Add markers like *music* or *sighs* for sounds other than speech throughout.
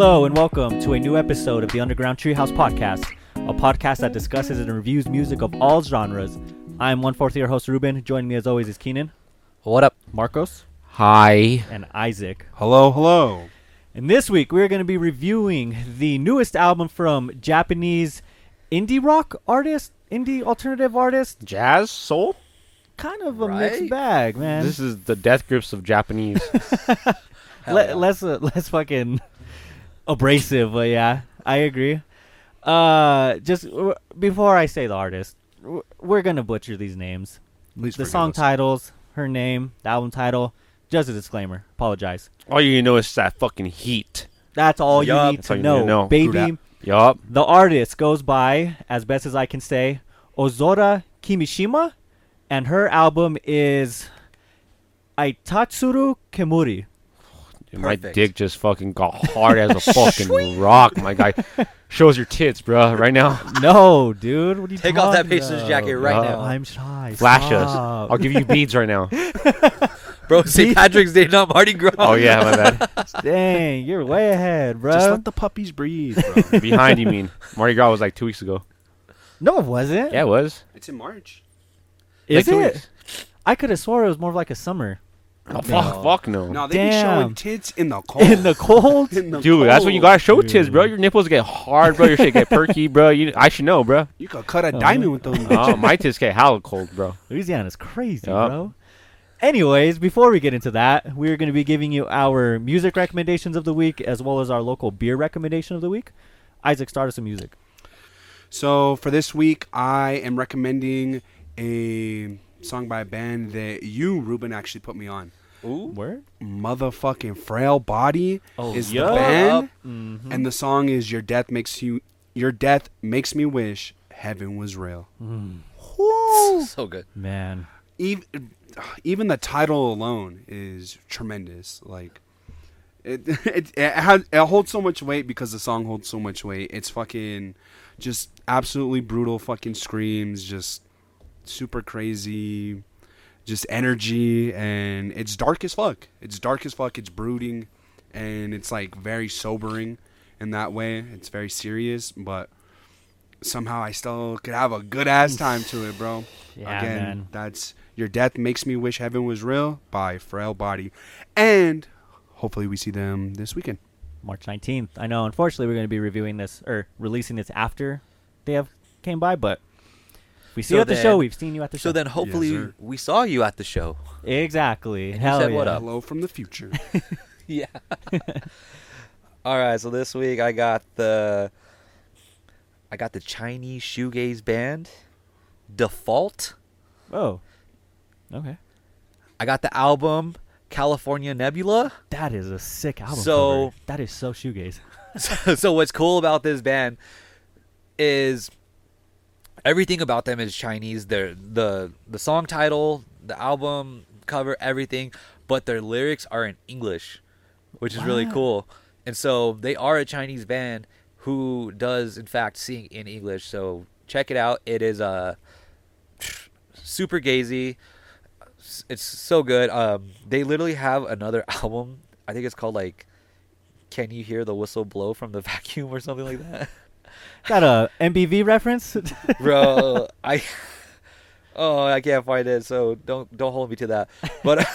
Hello and welcome to a new episode of the Underground Treehouse Podcast, a podcast that discusses and reviews music of all genres. I'm one fourth year host Ruben. Joining me as always is Keenan, What up? Marcos, Hi. and Isaac. Hello, hello. And this week we're going to be reviewing the newest album from Japanese indie rock artist, indie alternative artist. Jazz? Soul? Kind of a Right? mixed bag, man. This is the death grips of Japanese. *laughs* Hell Le- yeah. less uh, *laughs* less fucking abrasive, but yeah, I agree. Uh, just w- before I say the artist, w- we're gonna butcher these names. Please the song us. titles, her name, the album title. Just a disclaimer. Apologize. all you know is that fucking heat. That's all Yup. you need That's to all you know, need to know. baby. True Yup. The artist goes by, as best as I can say, Ozora Kimishima, and her album is Aitatsuru Kemuri. Dude, my Perfect. dick just fucking got hard as a *laughs* fucking rock, my guy. Shows your tits, bro, right now. *laughs* No, dude. What are you Take off that talking patient's about? jacket right Uh, now. I'm shy. Flash us. Stop. I'll give you beads right now. *laughs* Bro, St. Patrick's Day, not Mardi Gras. Oh, yeah, my bad. Dang, you're way ahead, bro. Just let the puppies breathe, bro. Behind, you mean. Mardi Gras was like two weeks ago. no, it wasn't. Yeah, it was. it's in March. Is Like two it? weeks. I could have swore it was more of like a summer. Oh, fuck, fuck no. No, they be showing tits in the *laughs* cold. In the cold? *laughs* In the Dude, that's when you gotta show tits, bro. Your nipples get hard, bro. Your shit get perky, bro. You, I should know, bro. You could cut a Oh, diamond with those. *laughs* Oh, my tits get hella cold, bro. Louisiana's crazy, Yup. bro. Anyways, before we get into that, we're going to be giving you our music recommendations of the week as well as our local beer recommendation of the week. Isaac, start us some music. So for this week, I am recommending a song by a band that you, Ruben, actually put me on. Ooh. Word? Motherfucking Frail Body Oh, is yup. the band, Mm-hmm. and the song is "Your Death Makes You." Your death makes me wish heaven was real. Mm. So good. Man. even even the title alone is tremendous. Like it *laughs* it it, has, it holds so much weight because the song holds so much weight. It's fucking just absolutely brutal fucking screams, just super crazy, just energy, and it's dark as fuck. It's dark as fuck. It's brooding, and it's like very sobering in that way. It's very serious, but somehow I still could have a good ass time to it, bro. Yeah, Again, man. that's Your Death Makes Me Wish Heaven Was Real by Frail Body. And hopefully we see them this weekend. March 19th. I know, unfortunately, we're going to be reviewing this or releasing this after they have came by, but we see So you at the show, we've seen you at the show. So then hopefully sir. we saw you at the show. exactly. And you Hell said yeah. what up? Hello from the future. *laughs* Yeah. *laughs* All right, so this week I got the I got the Chinese shoegaze band Default. Oh. Okay. I got the album California Nebula. That is a sick album. So- cover. that is so shoegaze. *laughs* so, so what's cool about this band is everything about them is Chinese. Their the the song title, the album cover, everything, but their lyrics are in English, which is really cool. And so they are a Chinese band who does in fact sing in English. So check it out. It is uh, super gazy. It's so good. Um, they literally have another *laughs* album. I think it's called like "Can You Hear the Whistle Blow from the *laughs* Vacuum" or something like that. Got a MBV reference? *laughs* Bro, I oh I can't find it, so don't don't hold me to that. But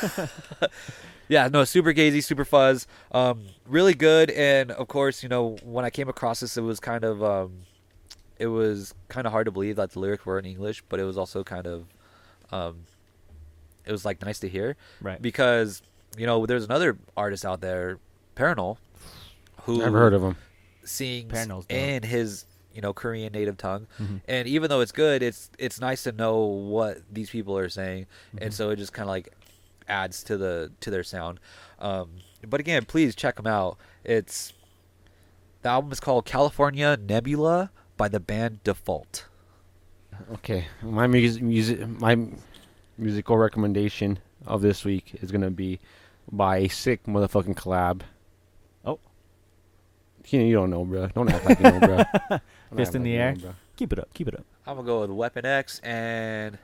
*laughs* yeah, no, super gazy, super fuzz, um, really good. And of course, you know, when I came across this, it was kind of um, it was kind of hard to believe that the lyrics were in English, but it was also kind of um, it was like nice to hear right. because you know there's another artist out there, Parannoul, who Never heard of him. sings Parannoul's dope. in his you know Korean native tongue, Mhm. and even though it's good, it's it's nice to know what these people are saying, Mm-hmm. and so it just kind of like adds to the to their sound. Um, but again, please check them out. It's the album is called California Nebula by the band Default. Okay, my music, music, my musical recommendation of this week is gonna be by a sick motherfucking collab. You, you don't know, bro. Don't act like you know, bro. *laughs* Don't Fist in like the you air. know, bro. Keep it up. Keep it up. I'm gonna go with Weapon X and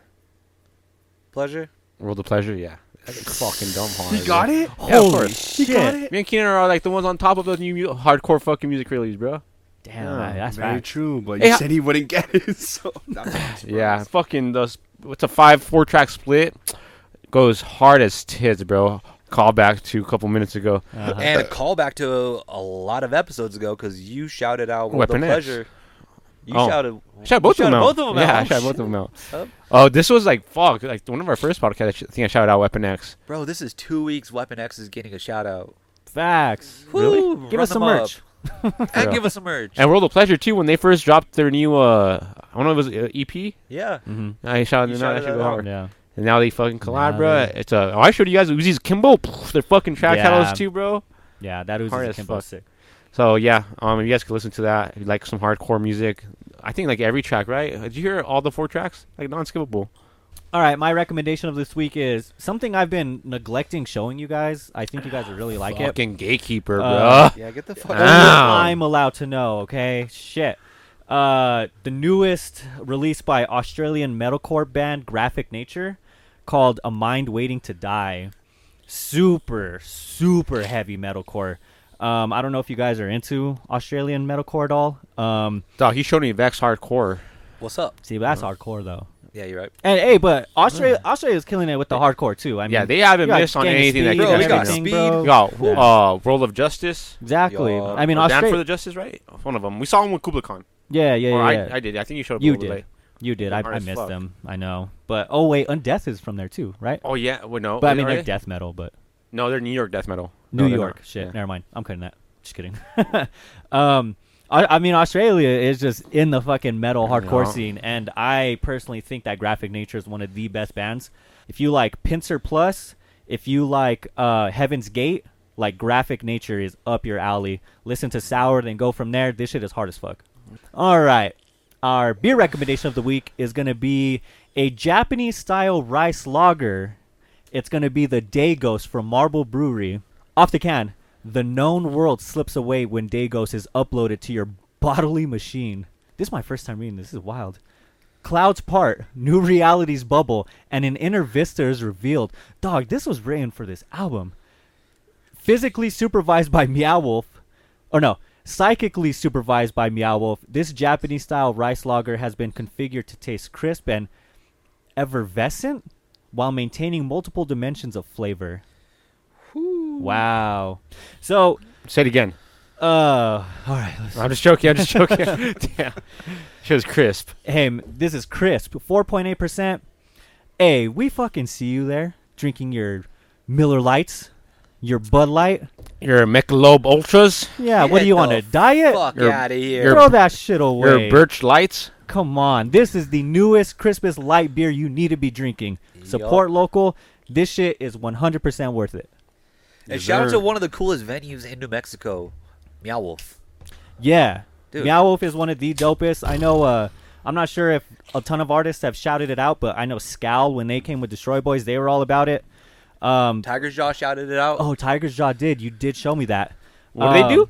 Pleasure. World of Pleasure, yeah. fucking dumb hard. He got it. Yeah, Holy course. He got shit! it. Me and Keenan are like the ones on top of those new mu- hardcore fucking music releases, bro. Damn, Yeah, that's Very right. true, but Hey, you how- said he wouldn't get it. *laughs* So *laughs* that's Yeah, fucking those. It's a five four track split. Goes hard as tits, bro. Call back to a couple minutes ago. Uh-huh. And a callback to a lot of episodes ago because you shouted out World Weapon of X. Pleasure. You Oh. shouted. I shot both you of them shouted out. both of them yeah, out. I shot both of them out. Huh? Oh, this was like fuck, like one of our first podcasts. I think I shouted out Weapon X. Bro, this is two weeks. Weapon X is getting a shout out. Facts. Woo, Give us some them merch. *laughs* and give us some merch. And World of Pleasure too. When they first dropped their new, uh, I don't know, if it was uh, EP. yeah. Mm-hmm. I shouted out. shouted That go out. Yeah. And now they fucking collab, bro. they- It's a. Oh, I showed you guys Uzi's Kimbo. Their fucking track Yeah. titles too, bro. Yeah, that was Hard as Kimbo fuck. sick. So yeah, um, if you guys can listen to that. If you like some hardcore music, I think like every track, right? Did you hear all the four tracks? Like non-skippable. All right, my recommendation of this week is something I've been neglecting showing you guys. I think you guys would *sighs* really like it. Fucking gatekeeper, bro. Uh, Yeah, get the fuck Only Ow. I'm allowed to know, okay? Shit. Uh, the newest released by Australian metalcore band Graphic Nature called A Mind Waiting to Die. Super, super heavy metalcore. Um, I don't know if you guys are into Australian metalcore at all. Um, Dog, he showed me Vex Hardcore. What's up? see, that's hardcore though. Yeah, you're right. And hey, but Australia, Australia is killing it with the hardcore too. I mean, yeah, they haven't you got missed on Gang of anything that Speed you Bro, and we got everything, Speed. bro. We got Yeah. uh, Roll of Justice. Exactly. Yo, I mean, or Dance Australia. for the Justice, right? One of them. We saw him with Kublai Khan. yeah, yeah, Or yeah. I, I did. I think you showed up. a You little bit did. late. You did. I, I missed fuck. them. I know. But oh wait, Undeath is from there too, right? Oh yeah. Well, no. But I mean, they? they're death metal, but No, they're New York death metal. New No, York. Shit. Yeah. Never mind. I'm cutting that. Just kidding. *laughs* um, I, I mean, Australia is just in the fucking metal hardcore Yeah. scene, and I personally think that Graphic Nature is one of the best bands. If you like Pincer Plus, if you like uh, Heaven's Gate, like Graphic Nature is up your alley. Listen to Sour, then go from there. This shit is hard as fuck. All right. Our beer recommendation of the week is going to be a Japanese style rice lager. It's going to be the Day Ghost from Marble Brewery. Off the can. The known world slips away when Day Ghost is uploaded to your bodily machine. This is my first time reading this. This is wild. Clouds part, new realities bubble, and an inner vista is revealed. Dog, this was written for this album. Physically supervised by Meow Wolf, or no, psychically supervised by Meow Wolf, this Japanese style rice lager has been configured to taste crisp and effervescent while maintaining multiple dimensions of flavor. Wow. So, Say it again. uh, all right. Let's, I'm just joking. I'm just joking. Damn. She was crisp. hey, this is crisp. 4.8%. Hey, we fucking see you there drinking your Miller Lights, your Bud Light. Your Michelob Ultras. Yeah, what Get are you on the a diet? Fuck You're- out of here. you're- Throw that shit away. Your Birch Lights. Come on. This is the newest, Christmas light beer you need to be drinking. Support local. This shit is 100% worth it. And shout out to one of the coolest venues in New Mexico, Meow Wolf. Yeah. Dude. Meow Wolf is one of the dopest. I know, uh, I'm not sure if a ton of artists have shouted it out, but I know Scowl, when they came with Destroy Boys, they were all about it. Um, Tiger's Jaw shouted it out. oh, Tiger's Jaw did. You did show me that. What do they do? Um,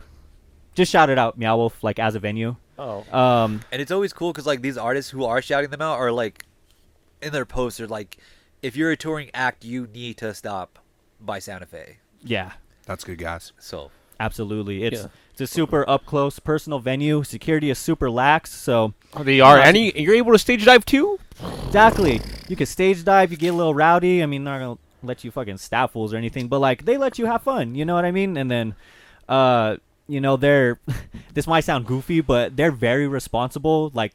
Just shout it out, Meow Wolf, like as a venue. Oh. Um, And it's always cool because like these artists who are shouting them out are like in their posts are like, if you're a touring act, you need to stop by Santa Fe. yeah. That's good, guys. So Absolutely. It's Yeah. it's a super up close, personal venue. Security is super lax, so Oh, they are. Any? You're able to stage dive too? exactly. You can stage dive, you get a little rowdy. I mean, not gonna let you fucking stab fools or anything, but like they let you have fun. You know what I mean? And then, uh, you know, they're *laughs* this might sound goofy, but they're very responsible. Like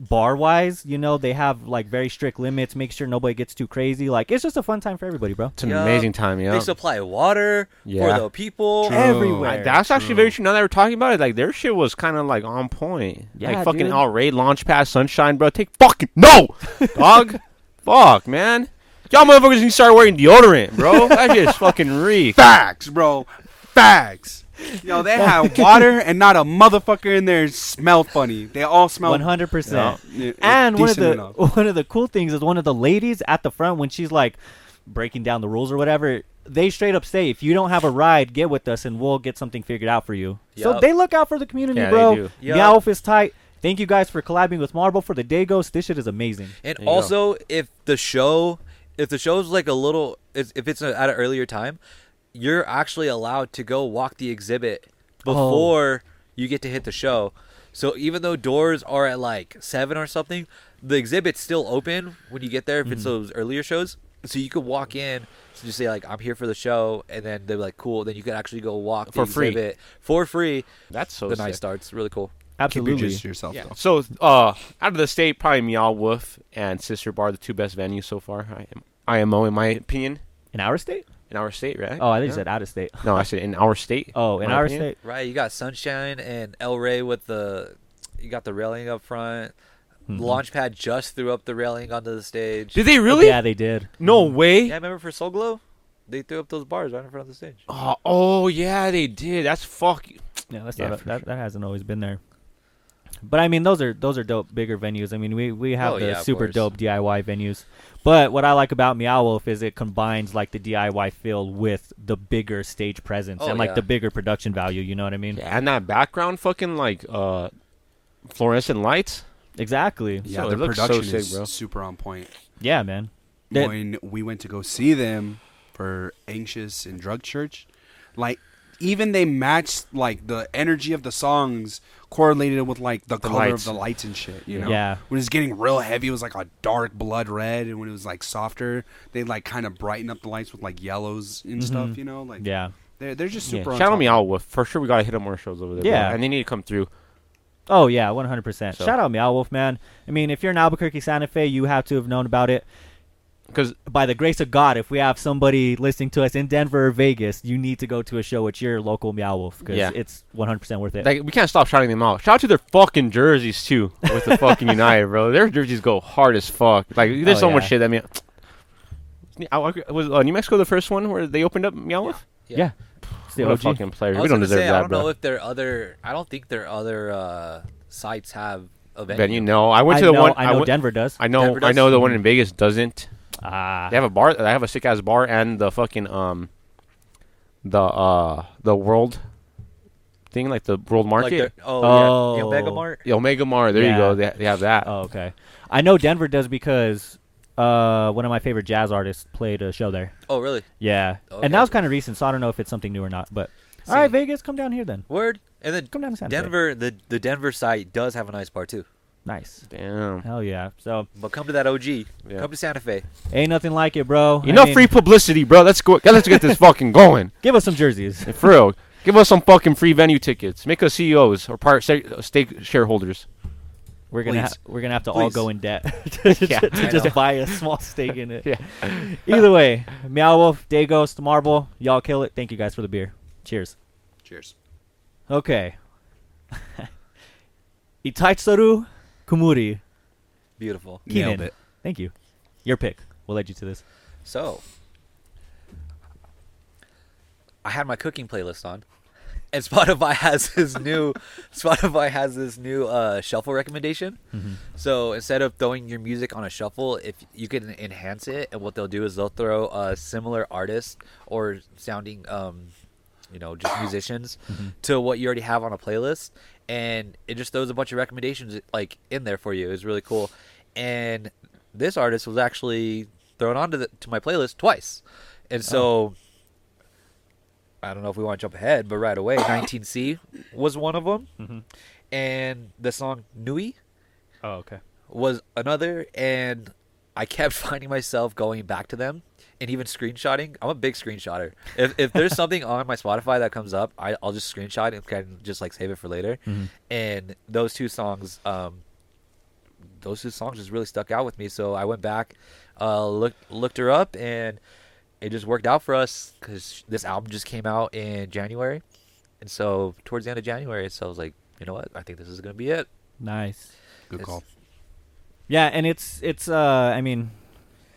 bar wise, you know, they have like very strict limits. Make sure nobody gets too crazy. Like it's just a fun time for everybody, bro. It's an Yeah. amazing time, yeah. they supply water Yeah. for the people. True. Everywhere. I- that's actually very true. Now that we're talking about it, like their shit was kind of like on point. Yeah, like fucking dude. launch Launchpad, Sunshine, bro. Take fucking no, *laughs* dog. Fuck, man. Y'all motherfuckers need to start wearing deodorant, bro. That just fucking reek. Facts, bro. Facts. Yo, they have water and not a motherfucker in there smell funny. They all smell One hundred percent. Yeah, And one of decent the enough. *laughs* one of the cool things is one of the ladies at the front when she's like breaking down the rules or whatever. They straight up say, if you don't have a ride, get with us and we'll get something figured out for you. So Yup. they look out for the community, Yeah, they bro. do. Yup. Meowth is tight. Thank you guys for collabing with Marble for the Day Ghost. This shit is amazing. And There you go. also, if the show if the show's like a little, if it's at an earlier time, you're actually allowed to go walk the exhibit Oh. before you get to hit the show. So even though doors are at like seven or something, the exhibit's still open when you get there. If Mm-hmm. it's those earlier shows, so you could walk in. So just say like I'm here for the show, and then they're like, "Cool." Then you can actually go walk the For free. exhibit for free. That's so the night sick. starts really cool. Keep your Absolutely. juice to yourself, Yeah. though. So, uh, out of the state, probably Meow Wolf and Sister Bar, the two best venues so far. I am IMO, in my opinion, In our state? in our state, right? Oh, I think you said out of state. No, I said in our state. *laughs* Oh, in our opinion. state. Right, you got Sunshine and El Rey with the, you got the railing up front. Mhm. Launchpad just threw up the railing onto the stage. Did they really? Yeah, they did. No way. Yeah, remember for Soul Glo, they threw up those bars right in front of the stage. Oh, oh, yeah, they did. That's fuck. Yeah, that's Yeah, not a, that, sure. that hasn't always been there. But I mean, those are those are dope, bigger venues. I mean, we we have Oh, the yeah, of super course. dope DIY venues. But what I like about Meow Wolf is it combines like the DIY feel with the bigger stage presence Oh, and like yeah. the bigger production value. You know what I mean? Yeah, and that background, fucking like uh, fluorescent lights. Exactly. Yeah, So the it looks so production sick, is bro. super on point. Yeah, man. That- when we went to go see them for Anxious and Drug Church, like even they matched like the energy of the songs correlated with like the, The color lights. of the lights and shit. You know, Yeah. When it's getting real heavy, it was like a dark blood red, and when it was like softer, they like kind of brighten up the lights with like yellows and stuff. Mhm. You know, like Yeah. they're they're just super. on Shout out top. Meow Wolf for sure. We gotta hit up more shows over there. Yeah. bro. and they need to come through. Oh yeah, one hundred percent. Shout out Meow Wolf, man. I mean, if you're in Albuquerque, Santa Fe, you have to have known about it. Because By the grace of God, if we have somebody listening to us in Denver or Vegas, you need to go to a show at your local Meow Wolf because Yeah. it's one hundred percent worth it. like, we can't stop shouting them out. Shout out to their fucking jerseys too, with the *laughs* fucking United, bro. Their jerseys go hard as fuck. Like there's Oh, so much shit. I mean, I- I- was uh, New Mexico the first one where they opened up Meow Wolf? yeah. It's the What a fucking player. I We don't gonna deserve say, I don't know bro. if their other. I don't think their other uh, sites have a venue. Venue? No, I went I to the know, one. I know went- Denver does. I know. Denver I know the one in Vegas doesn't. Ah, They have a bar. They have a sick ass bar and the fucking um, the uh the world thing like the world Like market. their- oh, Oh. yeah, the Omega Mart. the Omega Mar. There you go. They, they have that. Oh, okay. I know Denver does because uh, one of my favorite jazz artists played a show there. Oh, really? Yeah, Okay. and that was kind of recent, so I don't know if it's something new or not. But all See. right, Vegas, come down here then. Word. And then Come down to Santa Fe. Denver, the the Denver site does have a nice bar too. Nice. Damn. Hell yeah. So But come to that OG. Yeah. Come to Santa Fe. ain't nothing like it, bro. You I know, mean, free publicity, bro. Let's go. Let's get this *laughs* fucking going. Give us some jerseys. For real. Give us some fucking free venue tickets. Make us CEOs or part uh, stake shareholders. We're gonna ha- we're gonna have to all go in debt *laughs* *laughs* to, Yeah, to I just know. buy a small stake in it. Yeah. Either way, Meow Wolf, Day Ghost, Marble, y'all kill it. Thank you guys for the beer. Cheers. Cheers. Okay. Itaitsaru Kumuri. Beautiful. Nailed it. Thank you. Your pick. We'll lead you to this. So, I had my cooking playlist on, and Spotify *laughs* has this new Spotify has this new uh, shuffle recommendation. So instead of throwing your music on a shuffle, if you can enhance it, and what they'll do is they'll throw a similar artist or sounding, um, you know, just musicians to what you already have on a playlist, and it just throws a bunch of recommendations like in there for you. It's really cool, and this artist was actually thrown onto the, to my playlist twice, and so. I don't know if we want to jump ahead, but right away, *coughs* 19C was one of them, Mhm. and the song "Nui" Oh, okay. was another, and I kept *laughs* finding myself going back to them and even screenshotting. I'm a big screenshotter. If if there's *laughs* something on my Spotify that comes up, I, I'll just screenshot and kind of just like save it for later. Mhm. And those two songs, um, those two songs just really stuck out with me. So I went back, uh, looked looked her up, and it just worked out for us because this album just came out in January, and so towards the end of January, so I was like, you know what, I think this is gonna be it. Nice. Good It's- call. Yeah, and it's it's uh I mean,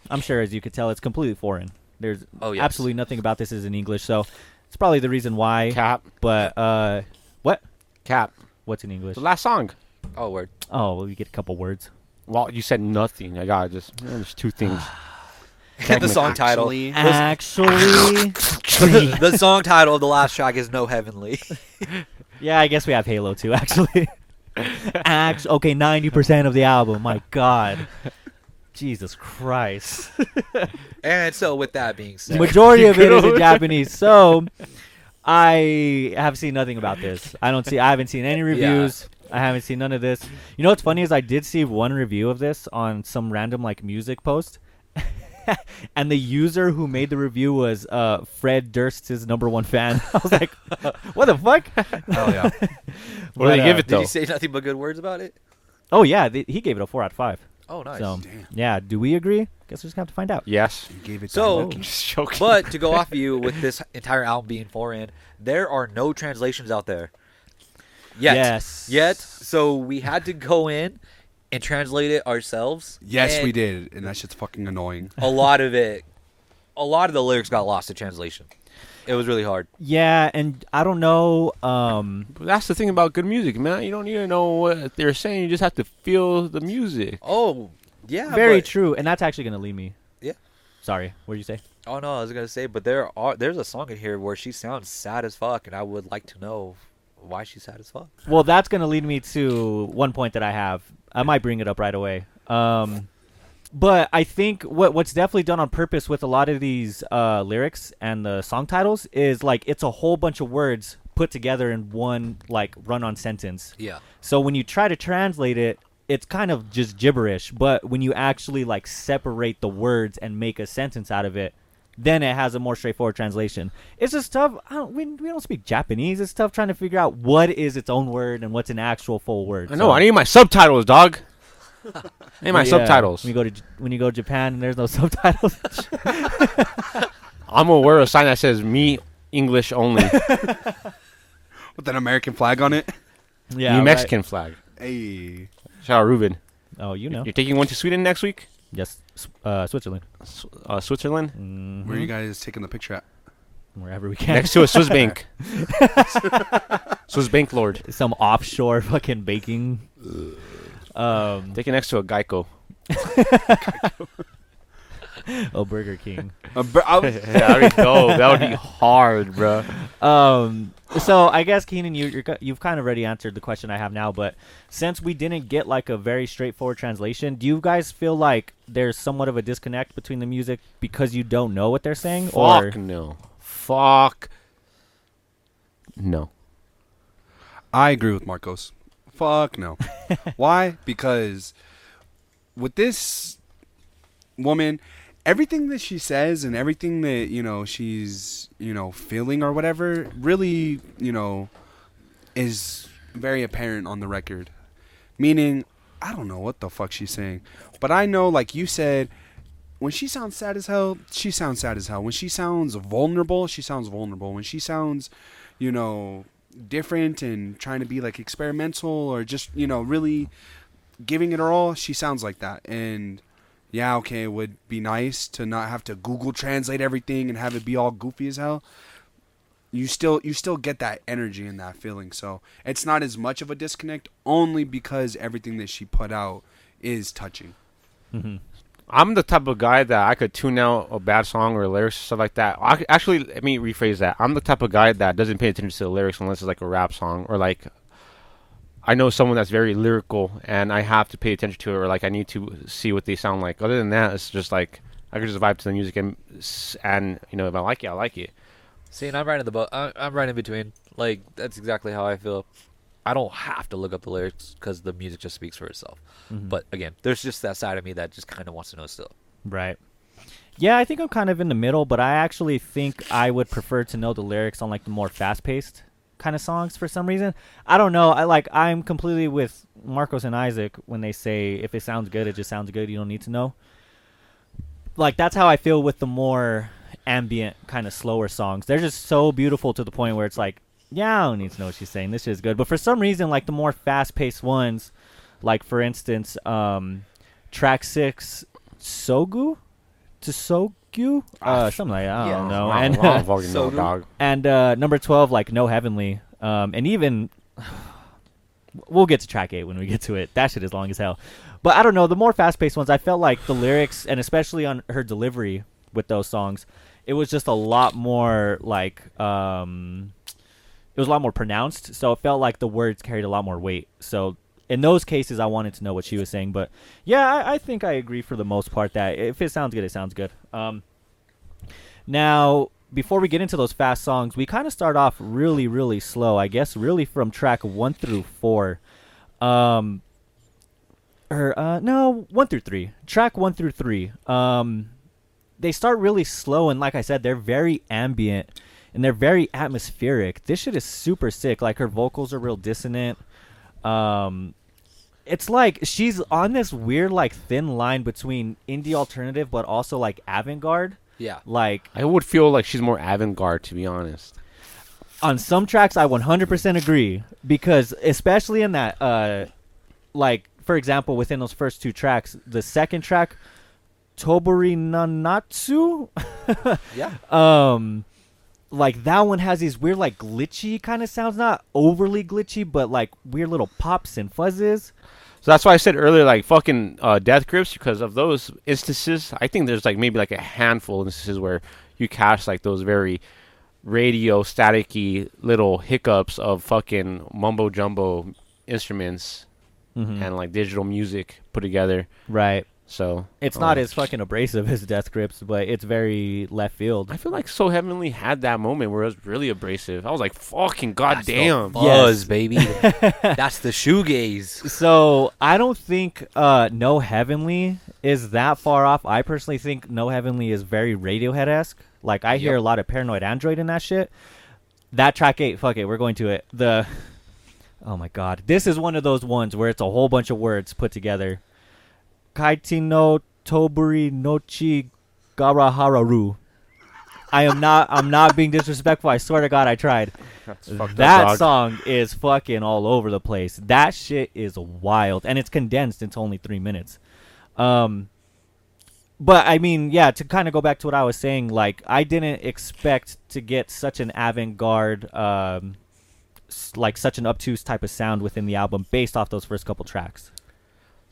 I'm sure as you could tell, it's completely foreign. There's Oh, yes. absolutely nothing about this is in English, so it's probably the reason why. Cap. But uh, what? Cap. What's in English? The last song. Oh, word. Oh, well, you get a couple words. Well, you said nothing. I got just. There's two things. *sighs* the song title. Actually- Actually, *laughs* the song title of the last track is No Heavenly. *laughs* yeah, I guess we have Halo too. Actually, Act- okay, ninety percent of the album. My God, Jesus Christ. *laughs* And so, with that being said, Majority of it is in *laughs* Japanese. So I have seen nothing about this. I don't see. I haven't seen any reviews. I haven't seen none of this. You know what's funny is I did see one review of this on some random like music post. *laughs* and the user who made the review was uh, Fred Durst's number one fan. *laughs* I was like, *laughs* "What the fuck?" Hell yeah. What do they But, give uh, it did he say nothing but good words about it? Oh yeah, th- he gave it a four out of five. Oh, nice. So Damn. yeah, do we agree? Guess we're just gonna have to find out. Yes. You gave it So- that look. Just joking. But to go off of you with this entire album being foreign, there are no translations out there. Yet. Yes. Yet. So we had to go in and translate it ourselves. Yes, and we did, and that shit's fucking annoying. A lot of *laughs* it, a lot of the lyrics got lost to translation. It was really hard. Yeah, and I don't know. Um, that's the thing about good music, man. You don't need to know what they're saying. You just have to feel the music. Oh, yeah. very but- true, and that's actually gonna lead me. Yeah. Sorry, what did you say? Oh no, I was gonna say, but there are there's a song in here where she sounds sad as fuck, and I would like to know why she's sad as fuck. Well, that's gonna lead me to one point that I have. I might bring it up right away. Um, but I think what what's definitely done on purpose with a lot of these uh, lyrics and the song titles is like it's a whole bunch of words put together in one like run-on sentence. Yeah. So when you try to translate it, it's kind of just gibberish. But when you actually like separate the words and make a sentence out of it, then it has a more straightforward translation. It's just tough. I don't, we, we don't speak Japanese. It's tough trying to figure out what is its own word and what's an actual full word. I know. So- I need my subtitles, dog. I need my Yeah, subtitles. When you go to J- when you go to Japan and there's no *laughs* subtitles. I'm gonna wear a sign that says "Me English only." *laughs* With an American flag on it. yeah, New right. Mexican flag. Hey. Shout out Ruben. Oh, you know. You're taking one to Sweden next week. Yes, uh, Switzerland. S- Uh, Switzerland. Mhm. Where you guys taking the picture at? Wherever we can. Next to a Swiss *laughs* bank. Swiss bank lord. *laughs* Some offshore fucking banking. Um, Taking next to a Geico. *laughs* oh, Burger King. Uh, br- I was- there we go. That would be hard, bro. Um, so I guess Keenan, you you're, you've kind of already answered the question I have now, but since we didn't get like a very straightforward translation, do you guys feel like there's somewhat of a disconnect between the music because you don't know what they're saying, or Fuck no. Fuck. No. I agree with Marcos. Fuck no. *laughs* Why? Because with this woman, everything that she says and everything that, you know, she's, you know, feeling or whatever really, you know, is very apparent on the record. Meaning, I don't know what the fuck she's saying. But I know, like you said, when she sounds sad as hell, she sounds sad as hell. When she sounds vulnerable, she sounds vulnerable. When she sounds, you know, different and trying to be like experimental or just, you know, really giving it her all, she sounds like that. And yeah, okay, it would be nice to not have to Google translate everything and have it be all goofy as hell. You still you still get that energy and that feeling. So it's not as much of a disconnect only because everything that she put out is touching. Mhm. I'm the type of guy that I could tune out a bad song or lyrics stuff like that. I, actually, let me rephrase that. I'm the type of guy that doesn't pay attention to the lyrics unless it's like a rap song or like I know someone that's very lyrical and I have to pay attention to it or like I need to see what they sound like. Other than that, it's just like I could just vibe to the music and and you know if I like it, I like it. See, and I'm right in the boat. I- I'm right in between. Like that's exactly how I feel. I don't have to look up the lyrics because the music just speaks for itself. Mhm. But again, there's just that side of me that just kind of wants to know still. Right. Yeah, I think I'm kind of in the middle, but I actually think I would prefer to know the lyrics on like the more fast-paced kind of songs for some reason. I don't know. I like I'm completely with Marcos and Isaac when they say if it sounds good, it just sounds good. You don't need to know. Like that's how I feel with the more ambient kind of slower songs. They're just so beautiful to the point where it's like, yeah, I don't need to know what she's saying. This is good. But for some reason, like the more fast-paced ones, like for instance, um, track six, Sogu, to Sogyu, uh, something like that. I don't know. I And don't, I don't fucking So know, do- dog. and uh, number twelve, like No Heavenly, um, and even we'll get to track eight when we get to it. That shit is long as hell. But I don't know. The more fast-paced ones, I felt like the lyrics, and especially on her delivery with those songs, it was just a lot more like um, it was a lot more pronounced. So it felt like the words carried a lot more weight. So in those cases, I wanted to know what she was saying. But yeah, I, I think I agree for the most part that if it sounds good, it sounds good. Um, now, before we get into those fast songs, we kind of start off really, really slow. I guess really from track one through four. Um, or uh, no, one through three. Track one through three. Um, they start really slow, and like I said, they're very ambient and they're very atmospheric. This shit is super sick. Like her vocals are real dissonant. Um, it's like she's on this weird like thin line between indie alternative but also like avant-garde. Yeah. Like I would feel like she's more avant-garde, to be honest. on some tracks I 100% agree because especially in that uh like for example within those first two tracks the second track Tobori Nanatsu Yeah. *laughs* um like that one has these weird like glitchy kind of sounds not overly glitchy but like weird little pops and fuzzes So that's why I said earlier, like fucking uh, death grips, because of those instances. I think there's like maybe like a handful of instances where you catch like those very radio staticky little hiccups of fucking mumbo jumbo instruments Mhm. and like digital music put together. right So it's not uh, as fucking abrasive as death grips but it's very left field I feel like So Heavenly had that moment where it was really abrasive. I was like, fucking goddamn. Buzz, Yes. baby. *laughs* That's the shoegaze. So I don't think uh, No Heavenly is that far off. I personally think No Heavenly is very Radiohead esque. Like I hear a lot of Paranoid Android in that shit. That track eight, fuck it, we're going to it. The oh my god, this is one of those ones where it's a whole bunch of words put together. Kaiti no Toburi nochi garahararu. I am not. I'm not being disrespectful. I swear to God, I tried. Up, That dog. song is fucking all over the place. That shit is wild, and it's condensed into only three minutes. Um, but I mean, yeah, to kind of go back to what I was saying, like I didn't expect to get such an avant-garde, um, like such an obtuse type of sound within the album based off those first couple tracks.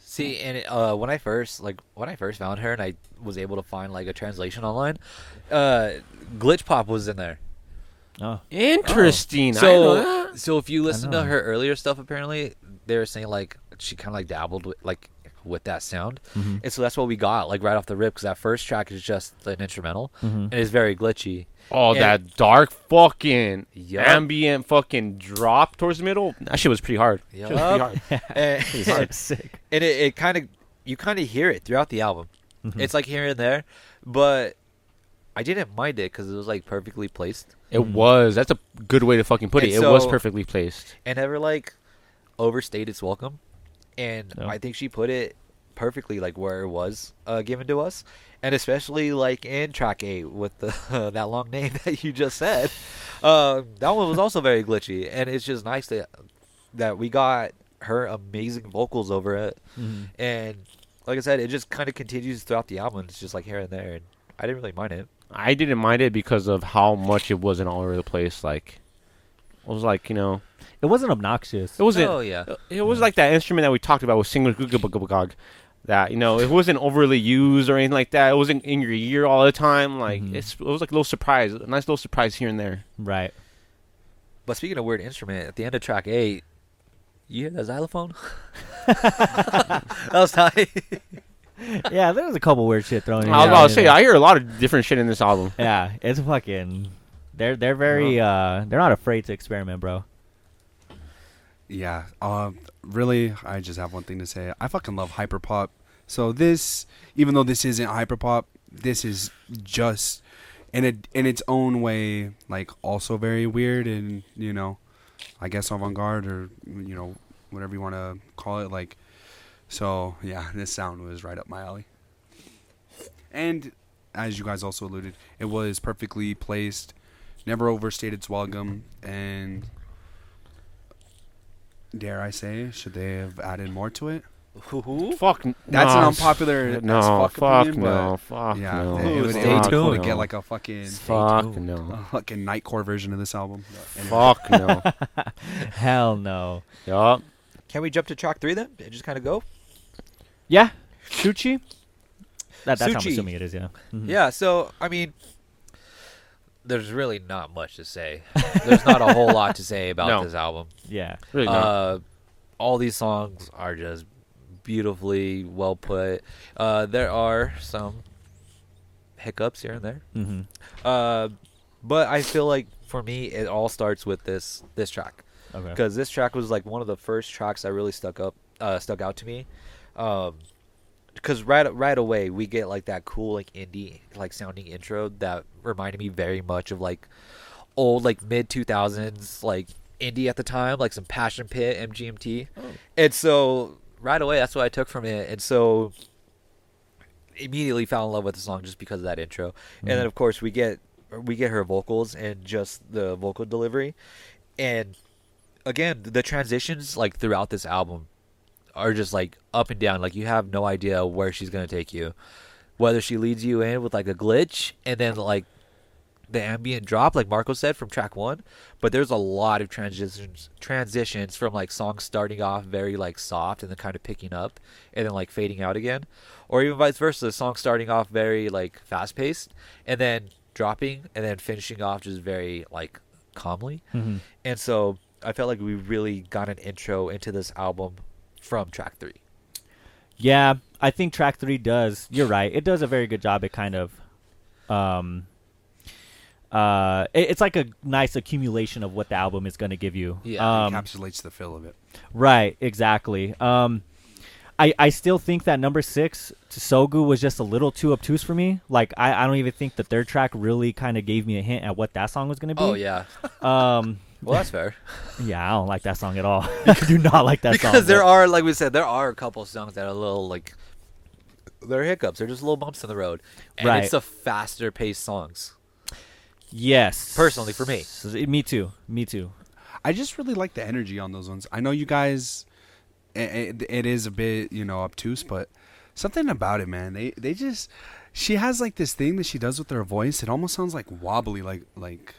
See, and it, uh, when I first like when I first found her, and I was able to find like a translation online, uh, glitch pop was in there. Oh, Interesting. I didn't know So, that. so if you listen to know. her earlier stuff, apparently they were saying like she kind of like dabbled with like with that sound, Mhm. and so that's what we got like right off the rip because that first track is just an instrumental Mhm. and it's very glitchy. Oh, And- that dark fucking Yup. ambient fucking drop towards the middle. That shit was pretty hard. Shit was pretty hard. *laughs* and, *laughs* it's sick. *laughs* and it, it kind of you kind of hear it throughout the album. Mhm. It's like here and there, but I didn't mind it because it was like perfectly placed It was. That's a good way to fucking put it. And it was perfectly placed. and never like overstayed its welcome. And No. I think she put it perfectly like where it was uh, given to us, and especially like in track eight with the *laughs* that long name *laughs* that you just said. Um, that one was also very glitchy, and it's just nice that that we got her amazing vocals over it. Mhm. And like I said, it just kind of continues throughout the album. It's just like here and there, and I didn't really mind it. I didn't mind it because of how much it wasn't all over the place. Like, it was like you know, It wasn't obnoxious. it wasn't. Oh yeah, It was like that instrument that we talked about with single gugabugabugog. That you know, it wasn't overly used or anything like that. It wasn't in your ear all the time. Like Mhm. it's, it was like a little surprise, a nice little surprise here and there. Right. but speaking of weird instrument, at the end of track eight, you hear that xylophone? *laughs* that was tight. *laughs* yeah, there was a couple weird shit thrown in. I was about to say, I hear a lot of different shit in this album. Yeah, it's fucking. They're they're very uh they're not afraid to experiment, bro. Yeah. Um. Really, I just have one thing to say. I fucking love hyperpop. So this, even though this isn't hyperpop, this is just in a in its own way, like also very weird and you know, I guess avant-garde or you know whatever you want to call it. Like, so yeah, *laughs* this sound was right up my alley. And as you guys also alluded, it was perfectly placed, never overstated its welcome, and dare I say, should they have added more to it? Fuck. That's no, an unpopular as No, fuck fuck opinion, no, fuck Yeah, no. it, it would, it Stay would to tuned. get like a fucking Fuck tuned. no. a fucking nightcore version of this album. Anyway. Fuck no. *laughs* Hell no. yup. Can we jump to track three then? Just kind of go. Yeah, Suchi. That, that's how I'm assuming it is. Yeah. Mhm. Yeah. So I mean, there's really not much to say. There's not a whole lot to say *laughs* about No. this album. Yeah. Really not. Uh, all these songs are just beautifully well put. Uh, there are some hiccups here and there, Mm-hmm. uh, but I feel like for me, it all starts with this this track Okay. because this track was like one of the first tracks that really stuck up uh, stuck out to me. Um, because right right away we get like that cool like indie like sounding intro that reminded me very much of like old like mid two thousands like indie at the time like some Passion Pit MGMT, oh. and so right away that's what I took from it, and so immediately fell in love with the song just because of that intro, and mm-hmm. then of course we get we get her vocals and just the vocal delivery, and again the transitions like throughout this album are just like up and down. Like you have no idea where she's gonna take you. Whether she leads you in with like a glitch and then like the ambient drop, like Marco said from track one, but there's a lot of transitions transitions from like songs starting off very like soft and then kind of picking up and then like fading out again. Or even vice versa, the song starting off very like fast paced and then dropping and then finishing off just very like calmly. Mhm. And so I felt like we really got an intro into this album from track three. Yeah, I think track three does. You're right. It does a very good job at kind of, um, uh, it- it's like a nice accumulation of what the album is going to give you. Yeah, um, encapsulates the feel of it. Right, exactly. Um, I I still think that number six to Sogu was just a little too obtuse for me. Like I, I don't even think the third track really kind of gave me a hint at what that song was going to be. Oh yeah. Um. Well, that's fair. *laughs* Yeah, I don't like that song at all. *laughs* I do not like that song. because there but- are, like we said, there are a couple songs that are a little like they're hiccups. They're just little bumps in the road, and Right. it's the faster paced songs. yes, Personally, for me. S- me too. Me too. I just really like the energy on those ones. I know you guys, it, it is a bit you know obtuse, but something about it, man. They they just she has like this thing that she does with her voice. It almost sounds like wobbly, like like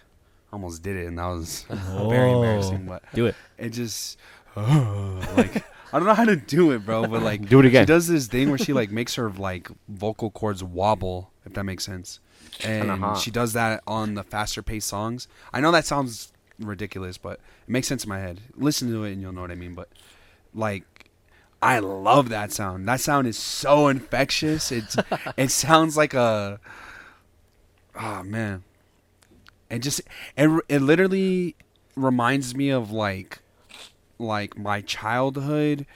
almost did it, and that was *laughs* oh. very embarrassing. But Do it. it just *laughs* like I don't know how to do it, bro. But like Do it again. She does this thing where she like *laughs* makes her like vocal cords wobble, if that makes sense. And Kinda hot. she does that on the faster paced songs. I know that sounds ridiculous, but it makes sense in my head. Listen to it and you'll know what I mean. But like I love that sound. That sound is so infectious. It's it sounds like a oh man. It just it, it literally reminds me of like like my childhood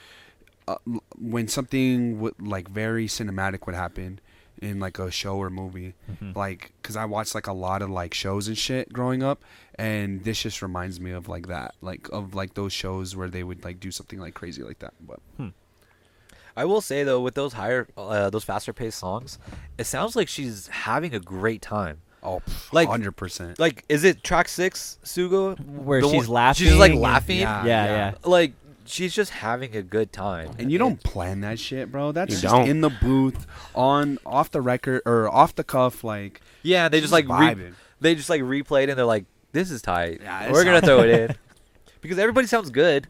uh, when something would like very cinematic would happen in like a show or movie Mm-hmm. like because i watched like a lot of like shows and shit growing up and this just reminds me of like that like of like those shows where they would like do something like crazy like that but I will say though, with those higher, uh, those faster paced songs, it sounds like she's having a great time. Oh Like- like 100% Like, is it track six, Sugo, Where The she's one- laughing She's like laughing. Yeah. Yeah, yeah. Like she's just having a good time. and you don't plan that shit bro that's You just don't. in the booth on off the record or off the cuff like Yeah, they just, Just like re- vibing. they just like replayed and they're like, "This is tight. Yeah, We're gonna throw it in," *laughs* because everybody sounds good.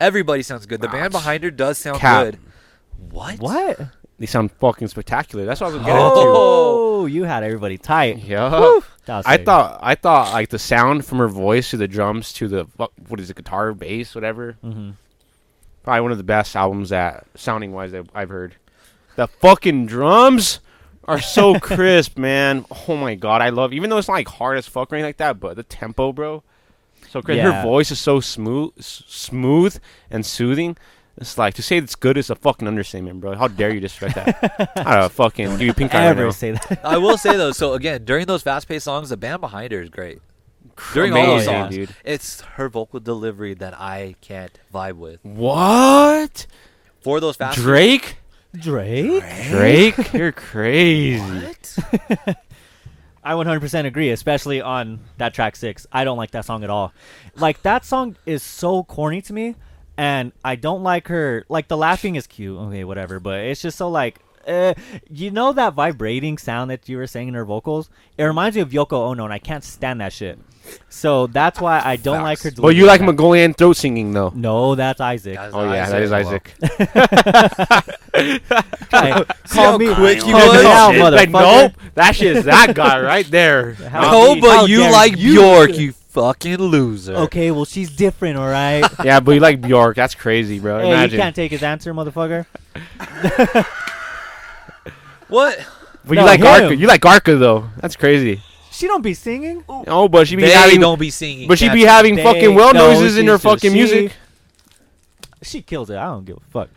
Everybody sounds good. The Ouch. band behind her does sound Cap. good. What? What? They sound fucking spectacular. That's what I was getting into. Oh, you had everybody tight. Yeah. I sick. thought I thought like the sound from her voice to the drums to the fu- what is it guitar bass whatever Mhm. probably one of the best albums that sounding wise that I've heard. The fucking drums are so *laughs* crisp, man. Oh my god, I love even though it's not like hard as fuck or anything like that, but the tempo, bro, so crisp. Yeah. Her voice is so smooth, s- smooth and soothing. It's like to say it's good is a fucking understatement, bro. How dare you disrespect that? *laughs* I don't fucking give you pink eye right Ever say that? I will say though. *laughs* So again, during those fast-paced songs, the band behind her is great. During all those songs, dude. it's her vocal delivery that I can't vibe with. What? For those fast Drake? Drake? Drake? *laughs* You're crazy. What? I 100% agree, especially on that track six. I don't like that song at all. Like that song is so corny to me, and I don't like her. Like the laughing is cute, okay, whatever, but it's just so like. Uh, you know that vibrating sound that you were saying in her vocals? It reminds me of Yoko Ono, and I can't stand that shit. So that's why I don't like her. But you like of that. Mongolian throat singing though. No, that's Isaac. That's Oh yeah, that is Isaac. Isaac. Hey, how *laughs* call me, quick you call me was? out, Shit, like nope, that shit is that guy right there. How- No, How but you dare like you. Bjork, *laughs* you fucking loser. Okay, well she's different, all right. *laughs* yeah, but you like Bjork. That's crazy, bro. hey, you can't take his answer, motherfucker. *laughs* What? But No, you like him. Garca. You like Garca though. That's crazy. She don't be singing. Oh, but she be they having. don't be singing. but she be Catch- having They- fucking well no, noises in her she's fucking she- music. She kills it. I don't give a fuck.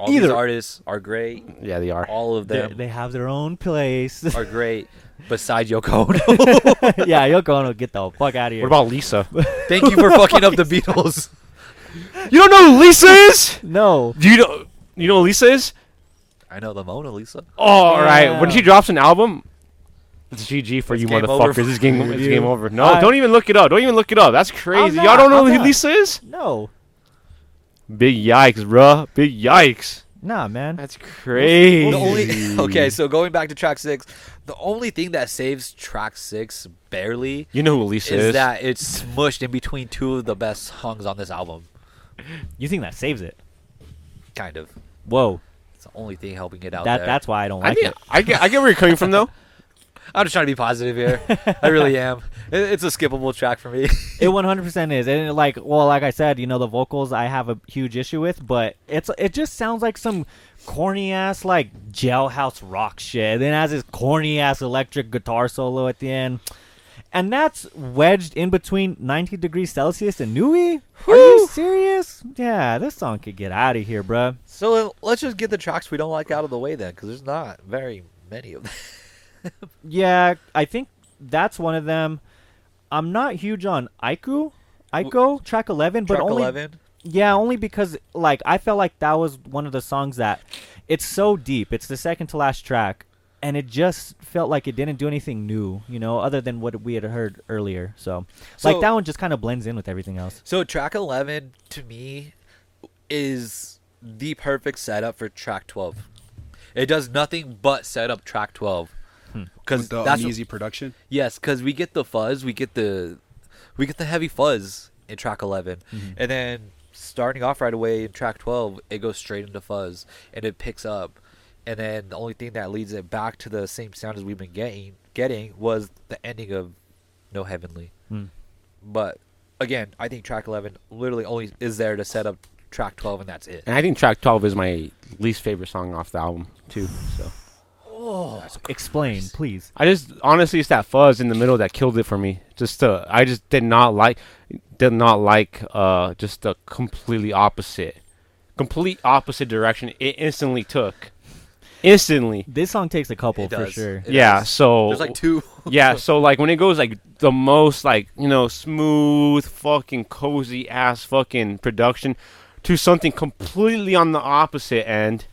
All these either. artists are great. Yeah, they are. All of them they have their own place. *laughs* are great. Besides *laughs* Yoko Ono. *laughs* yeah, Yoko Ono, get the fuck out of here. What about Lisa? Thank you for fucking up the Beatles. you don't know who Lisa is? no? Do you know? You know who Lisa is? I know the Mona Lisa. Oh, all right. When Yeah. she drops an album, it's GG for It's you game motherfuckers. over. It's game. It's You- game over. No, I- don't even look it up. Don't even look it up. That's crazy. not, Y'all don't know I'm who not. Lisa is? No. Big yikes, bruh. Big yikes. Nah, man. That's crazy. The only *laughs* okay, so going back to track six, the only thing that saves track six barely You know who Lisa is is? that it's smushed in between two of the best songs on this album. You think that saves it? Kind of. Whoa. It's the only thing helping it out That there. that's why I don't I, like think, it. I get. I get where you're coming from, though. *laughs* I'm just trying to be positive here. I really am. *laughs* It, it's a skippable track for me. It 100% is, and like, well, like I said, you know, the vocals I have a huge issue with, but it's it just sounds like some corny ass like jailhouse rock shit. Then has this corny ass electric guitar solo at the end, and that's wedged in between 90 degrees Celsius and Nui. Are you serious? Yeah, this song could get out of here, bruh. so let's just get the tracks we don't like out of the way then, because there's not very many of them. *laughs* Yeah, I think that's one of them. I'm not huge on Aiku. Aiko track 11, but Track only 11. Yeah, only because like I felt like that was one of the songs that it's so deep. It's the second to last track and it just felt like it didn't do anything new, you know, other than what we had heard earlier. So, like that one just kind of blends in with everything else. So track 11 to me is the perfect setup for track 12. It does nothing but set up track 12. Hmm. That's uneasy production. yes, cuz we get the fuzz, we get the we get the heavy fuzz in track 11. Mhm. And then starting off right away in track 12, it goes straight into fuzz and it picks up. And then the only thing that leads it back to the same sound as we've been getting getting was the ending of No Heavenly. Hmm. But again, I think track 11 literally only is there to set up track 12 and that's it. And I think track 12 is my least favorite song off the album, too. So Oh, Explain, please. I just honestly, it's that fuzz in the middle that killed it for me. Just uh, I just did not like, did not like, uh, just the completely opposite, complete opposite direction it instantly took. Instantly. This song takes a couple It for does. sure. It yeah. does. So There's like two. *laughs* yeah, so like when it goes like the most like you know smooth fucking cozy ass fucking production to something completely on the opposite end.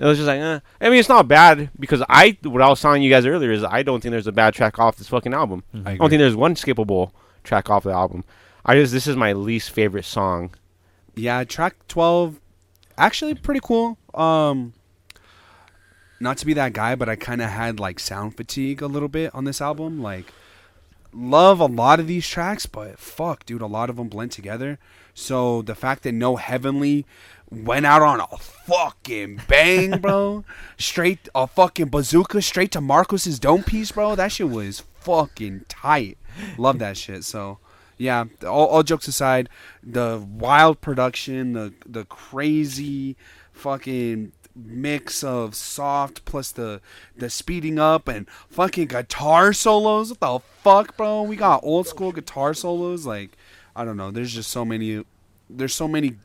It was just like, eh. I mean, it's not bad because I what I was telling you guys earlier is I don't think there's a bad track off this fucking album. Mhm. I don't think there's one skippable track off the album. I just this is my least favorite song. Yeah, track 12 actually pretty cool. Um not to be that guy, but I kind of had like sound fatigue a little bit on this album. Like love a lot of these tracks, but fuck, dude, a lot of them blend together. So the fact that No Heavenly went out on a fucking bang, bro, *laughs* straight a fucking bazooka straight to Marcus's dome piece, bro. That shit was fucking tight. Love that *laughs* shit. So yeah, all, all jokes aside, the wild production, the the crazy fucking mix of soft plus the the speeding up and fucking guitar solos. What the fuck, bro? We got old school guitar solos. Like, I don't know. There's just so many. There's so many.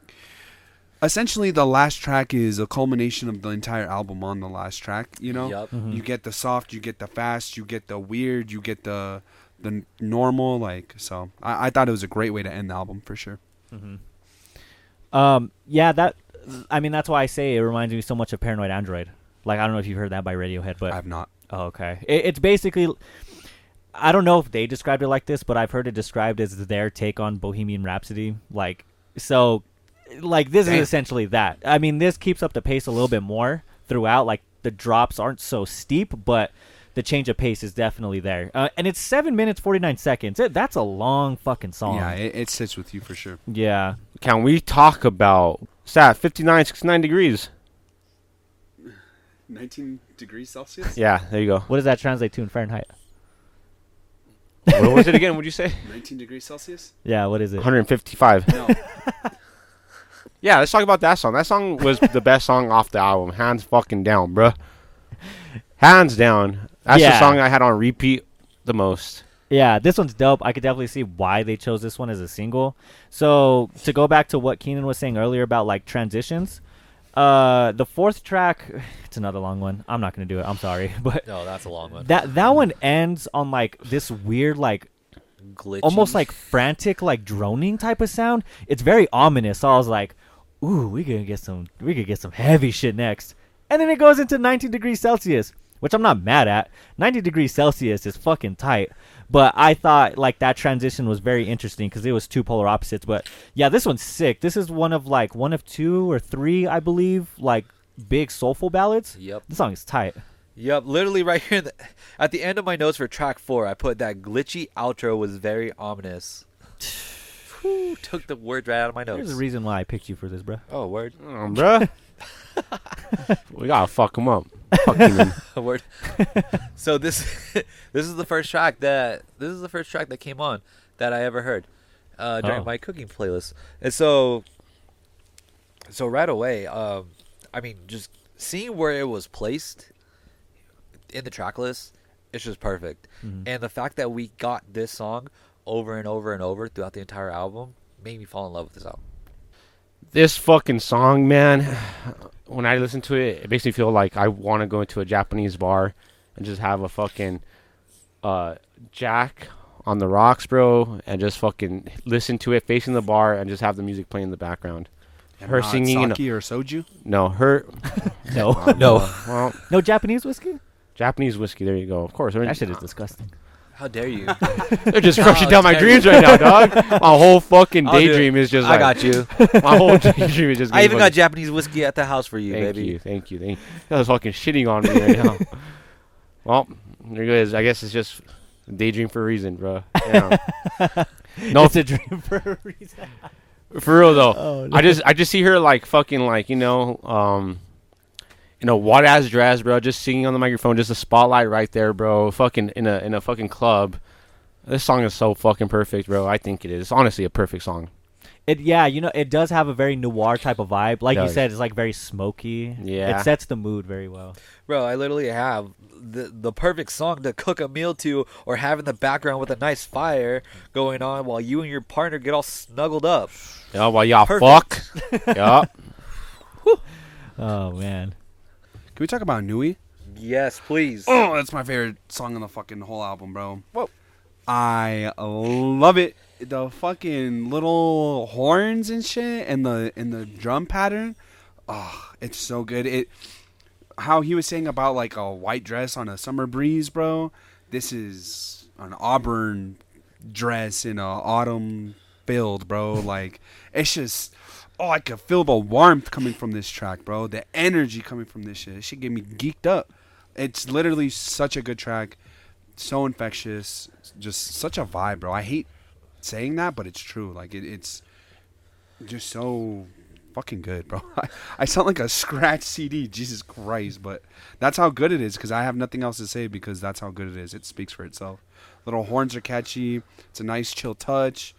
Essentially, the last track is a culmination of the entire album on the last track. You know, Yup. Mhm. you get the soft, you get the fast, you get the weird, you get the the normal. Like, so I, I thought it was a great way to end the album for sure. Um, yeah, that. I mean, that's why I say it reminds me so much of Paranoid Android. Like, I don't know if you've heard that by Radiohead, but I have not. Oh, okay. It, it's basically. I don't know if they described it like this, but I've heard it described as their take on Bohemian Rhapsody. Like, so, like this Damn. is essentially that. I mean, this keeps up the pace a little bit more throughout. Like the drops aren't so steep, but the change of pace is definitely there. Uh, and it's seven minutes forty nine seconds. It, that's a long fucking song. Yeah, it, it sits with you for sure. yeah. Can we talk about stat 59, 69 degrees? 19 degrees Celsius. Yeah, there you go. What does that translate to in Fahrenheit? what was it again? What'd you say? 19 degrees Celsius? Yeah, what is it? 155. No. *laughs* Yeah, let's talk about that song. That song was the best *laughs* song off the album, hands fucking down, bruh. Hands down. That's the song I had on repeat the most. Yeah, this one's dope. I could definitely see why they chose this one as a single. So to go back to what Keenan was saying earlier about like transitions, uh, the fourth track, *sighs* it's another long one. I'm not gonna do it. I'm sorry, *laughs* but No, that's a long one. that that one ends on like this weird like Glitchy. almost like frantic like droning type of sound. It's very ominous. So I was like, "Ooh, we gonna get some we could get some heavy shit next." And then it goes into 19 degrees Celsius, which I'm not mad at. 90 degrees Celsius is fucking tight. But I thought like that transition was very interesting because it was two polar opposites. But yeah, this one's sick. This is one of like one of two or three, I believe, like big soulful ballads. Yep. This song is tight. Yep, literally right here in the, at the end of my notes for track four, I put that glitchy outro was very ominous. *sighs* *laughs* Whew, took the words right out of my nose. There's notes. a reason why I picked you for this, bro. oh, word, Oh, bruh. *laughs* we gotta fuck him up. Fuck him. *laughs* a word. *laughs* so this this is the first track that this is the first track that came on that I ever heard uh, during Oh. my cooking playlist, and so so right away, um, I mean, just seeing where it was placed in the track list, it's just perfect. Mhm. And the fact that we got this song over and over and over throughout the entire album made me fall in love with this album. this fucking song, man. *sighs* When I listen to it, it makes me feel like I want to go into a Japanese bar and just have a fucking uh, Jack on the rocks, bro, and just fucking listen to it facing the bar and just have the music playing in the background. Her Not singing in sake or soju? No, her. *laughs* No, No. Well, no Japanese whiskey. Japanese whiskey. There you go. Of course. That shit is disgusting. How dare you? *laughs* They're just How *laughs* crushing down my dreams you. right now, dog. *laughs* My whole fucking I'll do it. daydream is just. I like, got you. My whole daydream is just. I even got fucking- Japanese whiskey at the house for you, Thank baby. you, thank you, thank you. That was fucking shitting on me right now. well, there it is. I guess it's just a daydream for a reason, bro. Yeah. no, it's a dream for a reason. for real though. Oh, I just, I just see her like fucking like you know, um, in a wide ass dress, bro, just singing on the microphone, just a spotlight right there, bro. Fucking in a in a fucking club. This song is so fucking perfect, bro. I think it is. It's honestly a perfect song. It yeah, you know, it does have a very noir type of vibe. Like you said, it's like very smoky. Yeah. It sets the mood very well. Bro, I literally have the the perfect song to cook a meal to or have in the background with a nice fire going on while you and your partner get all snuggled up. Yeah, while y'all Perfect. fuck. *laughs* yeah. *laughs* Oh man. Can we talk about Nui? Yes, please. Oh, that's my favorite song on the fucking whole album, bro. Whoa. I love it. The fucking little horns and shit, and the and the drum pattern. Oh, it's so good. It how he was saying about like a white dress on a summer breeze, bro. This is an auburn dress in a autumn field, bro. Like it's just. Oh, I could feel the warmth coming from this track, bro. The energy coming from this shit. This shit get me geeked up. It's literally such a good track, so infectious, just such a vibe, bro. I hate saying that, but it's true. Like it, it's just so fucking good, bro. *laughs* I, I sound like a scratch CD, Jesus Christ, but that's how good it is. Because I have nothing else to say because that's how good it is. It speaks for itself. Little horns are catchy. It's a nice chill touch.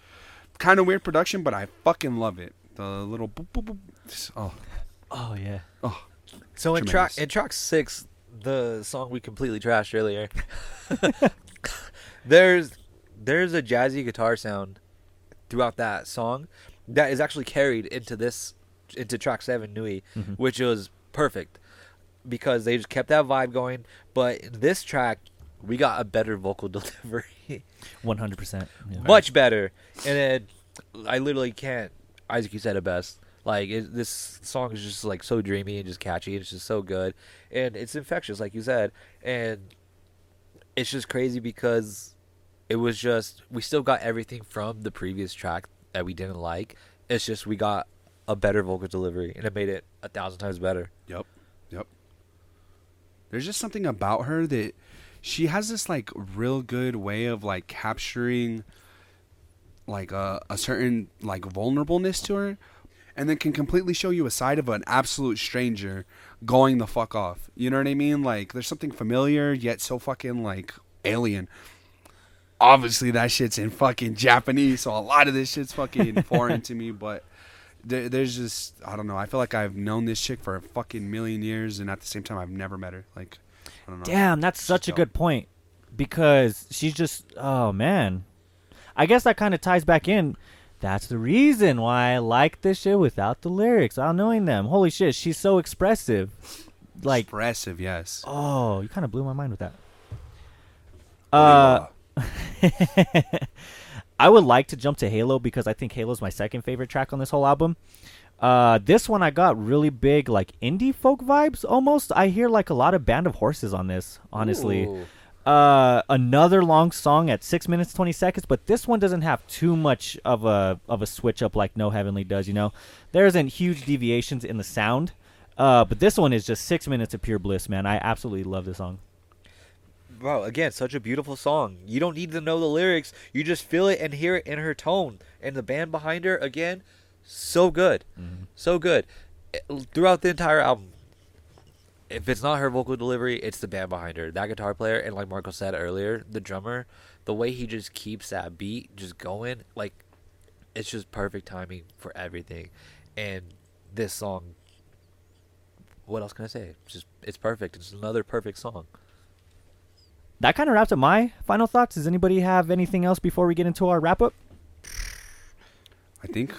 Kind of weird production, but I fucking love it. The little boop boop boop. Oh, Oh yeah. oh. So in track Tremendous. in track six, the song we completely trashed earlier, *laughs* *laughs* there's there's a jazzy guitar sound throughout that song that is actually carried into this into track seven Nui, Mhm. which was perfect because they just kept that vibe going. But in this track, we got a better vocal *laughs* delivery, One hundred percent. much better, and then I literally can't. Isaac, you said it best. Like it, this song is just like so dreamy and just catchy. It's just so good, and it's infectious, like you said. And it's just crazy because it was just we still got everything from the previous track that we didn't like. It's just we got a better vocal delivery, and it made it a thousand times better. Yep. Yep. There's just something about her that she has this like real good way of like capturing like a, a certain like vulnerableness to her and then can completely show you a side of an absolute stranger going the fuck off. You know what I mean? Like there's something familiar yet so fucking like alien. obviously that shit's in fucking Japanese, so a lot of this shit's fucking *laughs* foreign to me. But there, there's just I don't know. I feel like I've known this chick for a fucking million years, and at the same time, I've never met her. Like, I don't know. Damn, that's such a dope. good point because she's just oh man. I guess that kind of ties back in. That's the reason why I like this shit without the lyrics. Without knowing them. Holy shit, she's so expressive. Like, Expressive, yes. oh, you kind of blew my mind with that. Uh, *laughs* I would like to jump to Halo because I think Halo's my second favorite track on this whole album. Uh, this one I got really big like indie folk vibes almost. I hear like a lot of Band of Horses on this, honestly. Ooh. Uh, another long song at six minutes twenty seconds, but this one doesn't have too much of a of a switch up like No Heavenly does. You know, there isn't huge deviations in the sound. Uh, but this one is just six minutes of pure bliss, man. I absolutely love this song. Bro, again, such a beautiful song. You don't need to know the lyrics. You just feel it and hear it in her tone. And the band behind her, again, so good. So good. Eh, Throughout the entire album. If it's not her vocal delivery, it's the band behind her. That guitar player, and like Marco said earlier, the drummer, the way he just keeps that beat just going, like, it's just perfect timing for everything. And this song, what else can I say? It's just, it's perfect. It's another perfect song. That kind of wraps up my final thoughts. Does anybody have anything else before we get into our wrap up? I think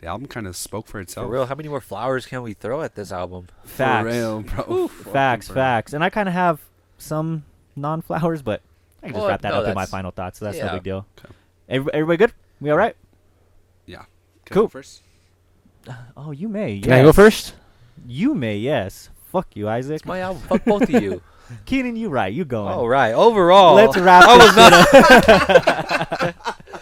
the album kind of spoke for itself. For itself. real, how many more flowers can we throw at this album? Facts. For real, bro. Fucking Facts, for- facts. And I kind of have some non flowers, but I can just Well, wrap that no, up in my final thoughts. So that's no big deal. Okay. Every- Everybody good? We all right? Yeah. Can I Cool. go first? Oh, you may. Can I go first? You may, yes. Fuck you, Isaac. It's my album. Fuck both of you. *laughs* Keenan, you right. You going. All right. Overall, Let's wrap I this was not.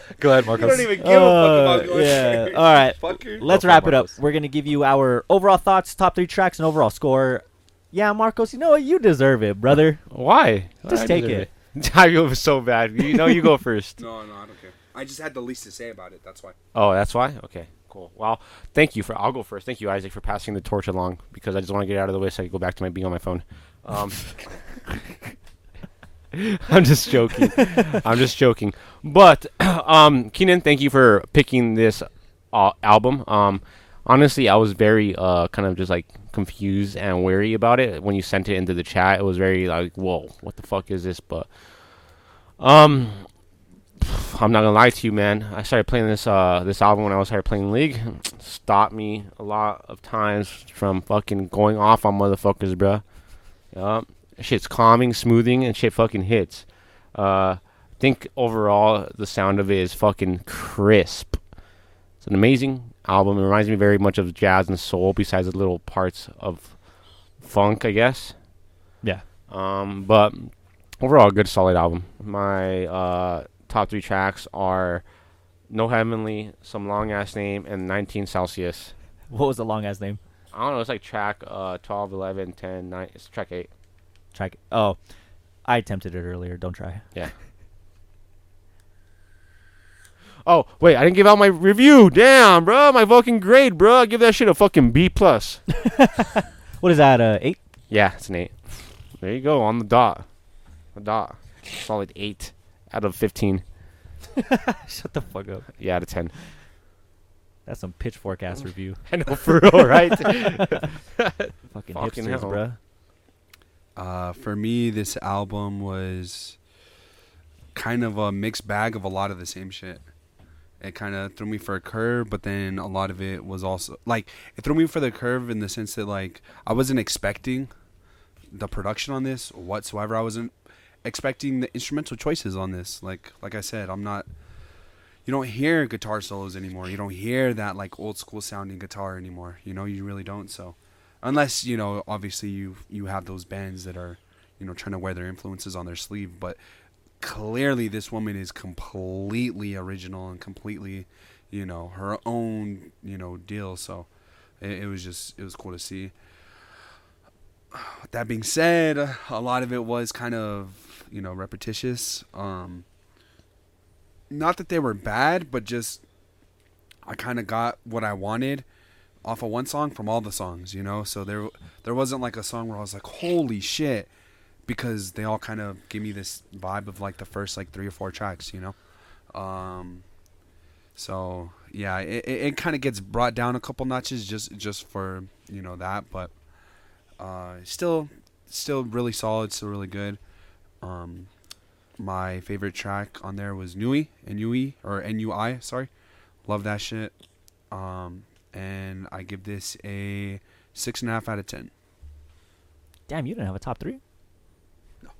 *laughs* Go ahead, Marcos. Don't even Uh, a fuck about your yeah. *laughs* All right. Fucker. Let's Go for it, wrap it up. We're gonna give you our overall thoughts, top three tracks, and overall score. Yeah, Marcos, you know what? You deserve it, brother. Why? Just I take deserve it. *laughs* I feel so bad. You know, you go first. No, no, I don't care. I just had the least to say about it. That's why. Oh, that's why. Okay, cool. Well, thank you for. I'll go first. Thank you, Isaac, for passing the torch along because I just want to get out of the way so I can go back to my being on my phone. Um, *laughs* I'm just joking. I'm just joking. But *clears throat* um, Keenan, thank you for picking this uh, album. Um, honestly, I was very uh, kind of just like confused and wary about it when you sent it into the chat. It was very like, whoa, what the fuck is this? But um, *sighs* I'm not gonna lie to you, man. I started playing this uh this album when I was started playing League. Stopped me a lot of times from fucking going off on motherfuckers, bruh. Yup. Shit's calming, smoothing, and shit fucking hits. Uh, I think overall the sound of it is fucking crisp. It's an amazing album. It reminds me very much of jazz and soul, besides the little parts of funk, I guess. Yeah. Um, but overall, a good solid album. My uh, top three tracks are No Heavenly, Some Long Ass Name, and 19 Celsius. What was the long ass name? I don't know, it's like track uh, 12, 11, 10, 9. It's track 8. Track. Oh, I attempted it earlier. Don't try. Yeah. *laughs* Oh, wait, I didn't give out my review. Damn, bro. My fucking grade, bro. I give that shit a fucking B. plus. *laughs* What is that? Uh, eight. Yeah, it's an 8. There you go, on the dot. The dot. Solid 8 out of 15. *laughs* Shut the fuck up. Yeah, out of 10. That's some pitchfork ass *laughs* review. I know, for real, right? *laughs* *laughs* Fucking, Fucking hipsters, hell. bruh. Uh, for me, this album was kind of a mixed bag of a lot of the same shit. It kind of threw me for a curve, but then a lot of it was also like it threw me for the curve in the sense that like I wasn't expecting the production on this whatsoever. I wasn't expecting the instrumental choices on this. Like like I said, I'm not. You don't hear guitar solos anymore. You don't hear that like old school sounding guitar anymore. You know, you really don't. So, unless you know, obviously you you have those bands that are, you know, trying to wear their influences on their sleeve. But clearly, this woman is completely original and completely, you know, her own you know deal. So, it, it was just it was cool to see. That being said, a lot of it was kind of you know repetitious. Um, not that they were bad, but just I kind of got what I wanted off of one song from all the songs, you know. So there there wasn't like a song where I was like, "Holy shit, because they all kind of give me this vibe of like the first like three or four tracks, you know. Um, so yeah, it, it, it kind of gets brought down a couple notches just just for you know that, but uh, still still really solid, still really good. Um, my favorite track on there was Nui, N-U-E, or N-U-I, sorry. Love that shit. Um, and I give this a six and a half out of ten. Damn, you didn't have a top three. No.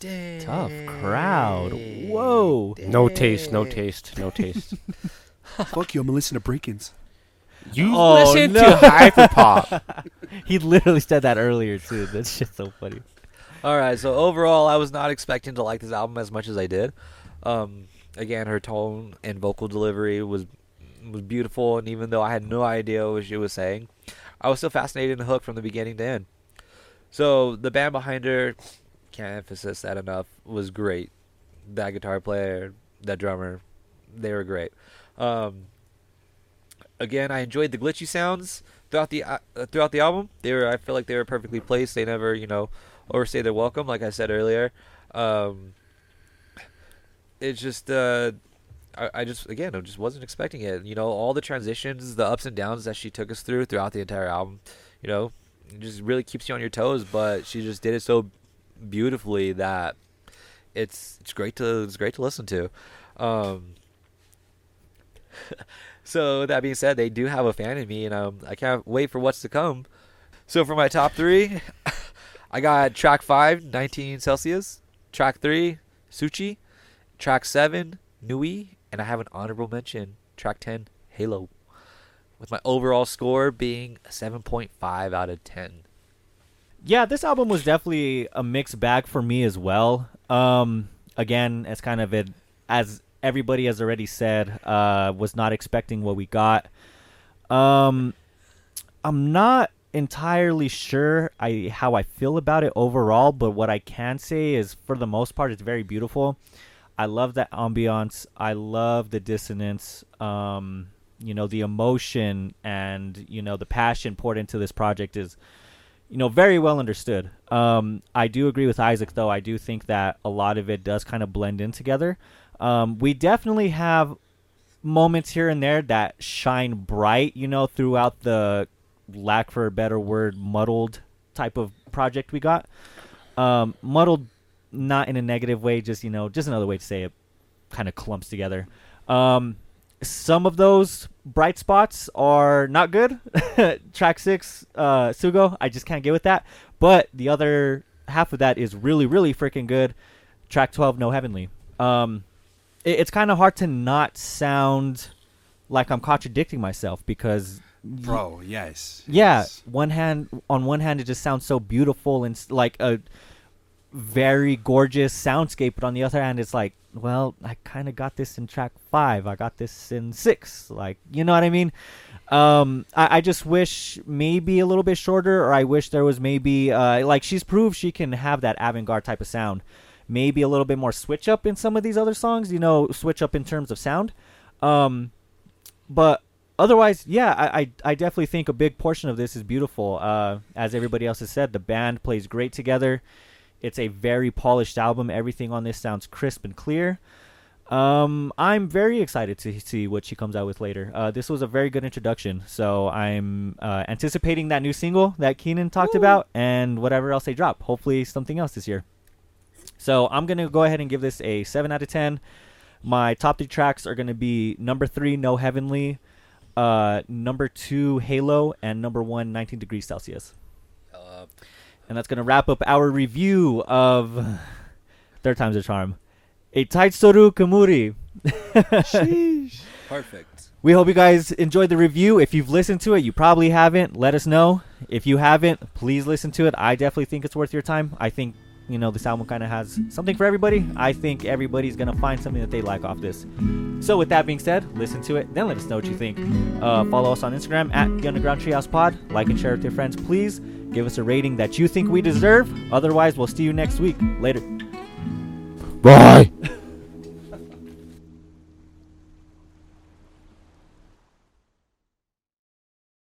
Dang. Tough crowd. Whoa. No taste, no taste, no taste. *laughs* Fuck you, I'm gonna listen to brakence. You Oh, listen no. to hyperpop. *laughs* He literally said that earlier too. That's just so funny. All right, so overall, I was not expecting to like this album as much as I did. Um, again, her tone and vocal delivery was was beautiful, and even though I had no idea what she was saying, I was still fascinated and hooked from the beginning to end. So the band behind her, can't emphasize that enough, was great. That guitar player, that drummer, they were great. Um, again, I enjoyed the glitchy sounds throughout the uh, throughout the album. They were, I feel like they were perfectly placed. They never, you know, overstay their welcome. Like I said earlier, um, it's just uh, I, I just again I just wasn't expecting it. You know, all the transitions, the ups and downs that she took us through throughout the entire album. You know, it just really keeps you on your toes. But she just did it so beautifully that it's it's great to it's great to listen to. Um, *laughs* so that being said, they do have a fan in me, and um, I can't wait for what's to come. So for my top three, *laughs* I got track five, 19 Celsius, track three, Suchi, track seven, Nui, and I have an honorable mention, track 10, Halo, with my overall score being a 7.5 out of 10. Yeah, this album was definitely a mixed bag for me as well. Um, again, as kind of it, as everybody has already said, uh, was not expecting what we got. Um, I'm not entirely sure I how I feel about it overall, but what I can say is, for the most part, it's very beautiful. I love that ambiance. I love the dissonance. Um, you know, the emotion and you know the passion poured into this project is you know, very well understood. Um, I do agree with Isaac, though. I do think that a lot of it does kind of blend in together. Um, we definitely have moments here and there that shine bright, you know, throughout the lack for a better word, muddled type of project we got. Um, muddled, not in a negative way, just you know, just another way to say it. Kind of clumps together. Um, some of those bright spots are not good. *laughs* Track six, uh, Sugo, I just can't get with that. But the other half of that is really, really freaking good. Track twelve, No Heavenly. Um, it, it's kind of hard to not sound like I'm contradicting myself because Bro, yes. yeah, yes. one hand on one hand it just sounds so beautiful and like a very gorgeous soundscape, but on the other hand it's like, well, I kind of got this in track 5. I got this in 6. Like, you know what I mean? Um I, I just wish maybe a little bit shorter or I wish there was maybe uh like she's proved she can have that avant-garde type of sound. Maybe a little bit more switch up in some of these other songs, you know, switch up in terms of sound. Um but otherwise, yeah, I, I I definitely think a big portion of this is beautiful. Uh, as everybody else has said, the band plays great together. It's a very polished album. Everything on this sounds crisp and clear. Um, I'm very excited to see what she comes out with later. Uh, this was a very good introduction, so I'm uh, anticipating that new single that Keenan talked about and whatever else they drop. Hopefully, something else this year. So I'm gonna go ahead and give this a seven out of ten. My top three tracks are gonna be number three, No Heavenly, uh, number two, Halo, and number one, 19 Degrees Celsius. Uh, And that's going to wrap up our review of Third Time's a Charm. Eitaisuru Kemuri. *laughs* perfect. We hope you guys enjoyed the review. If you've listened to it, you probably haven't. Let us know. If you haven't, please listen to it. I definitely think it's worth your time. I think, you know, this album kind of has something for everybody. I think everybody's going to find something that they like off this. So, with that being said, listen to it. Then let us know what you think. Uh, follow us on Instagram at the Underground Treehouse Pod. Like and share with your friends, please. Give us a rating that you think we deserve. Otherwise, we'll see you next week. Later. Bye. *laughs*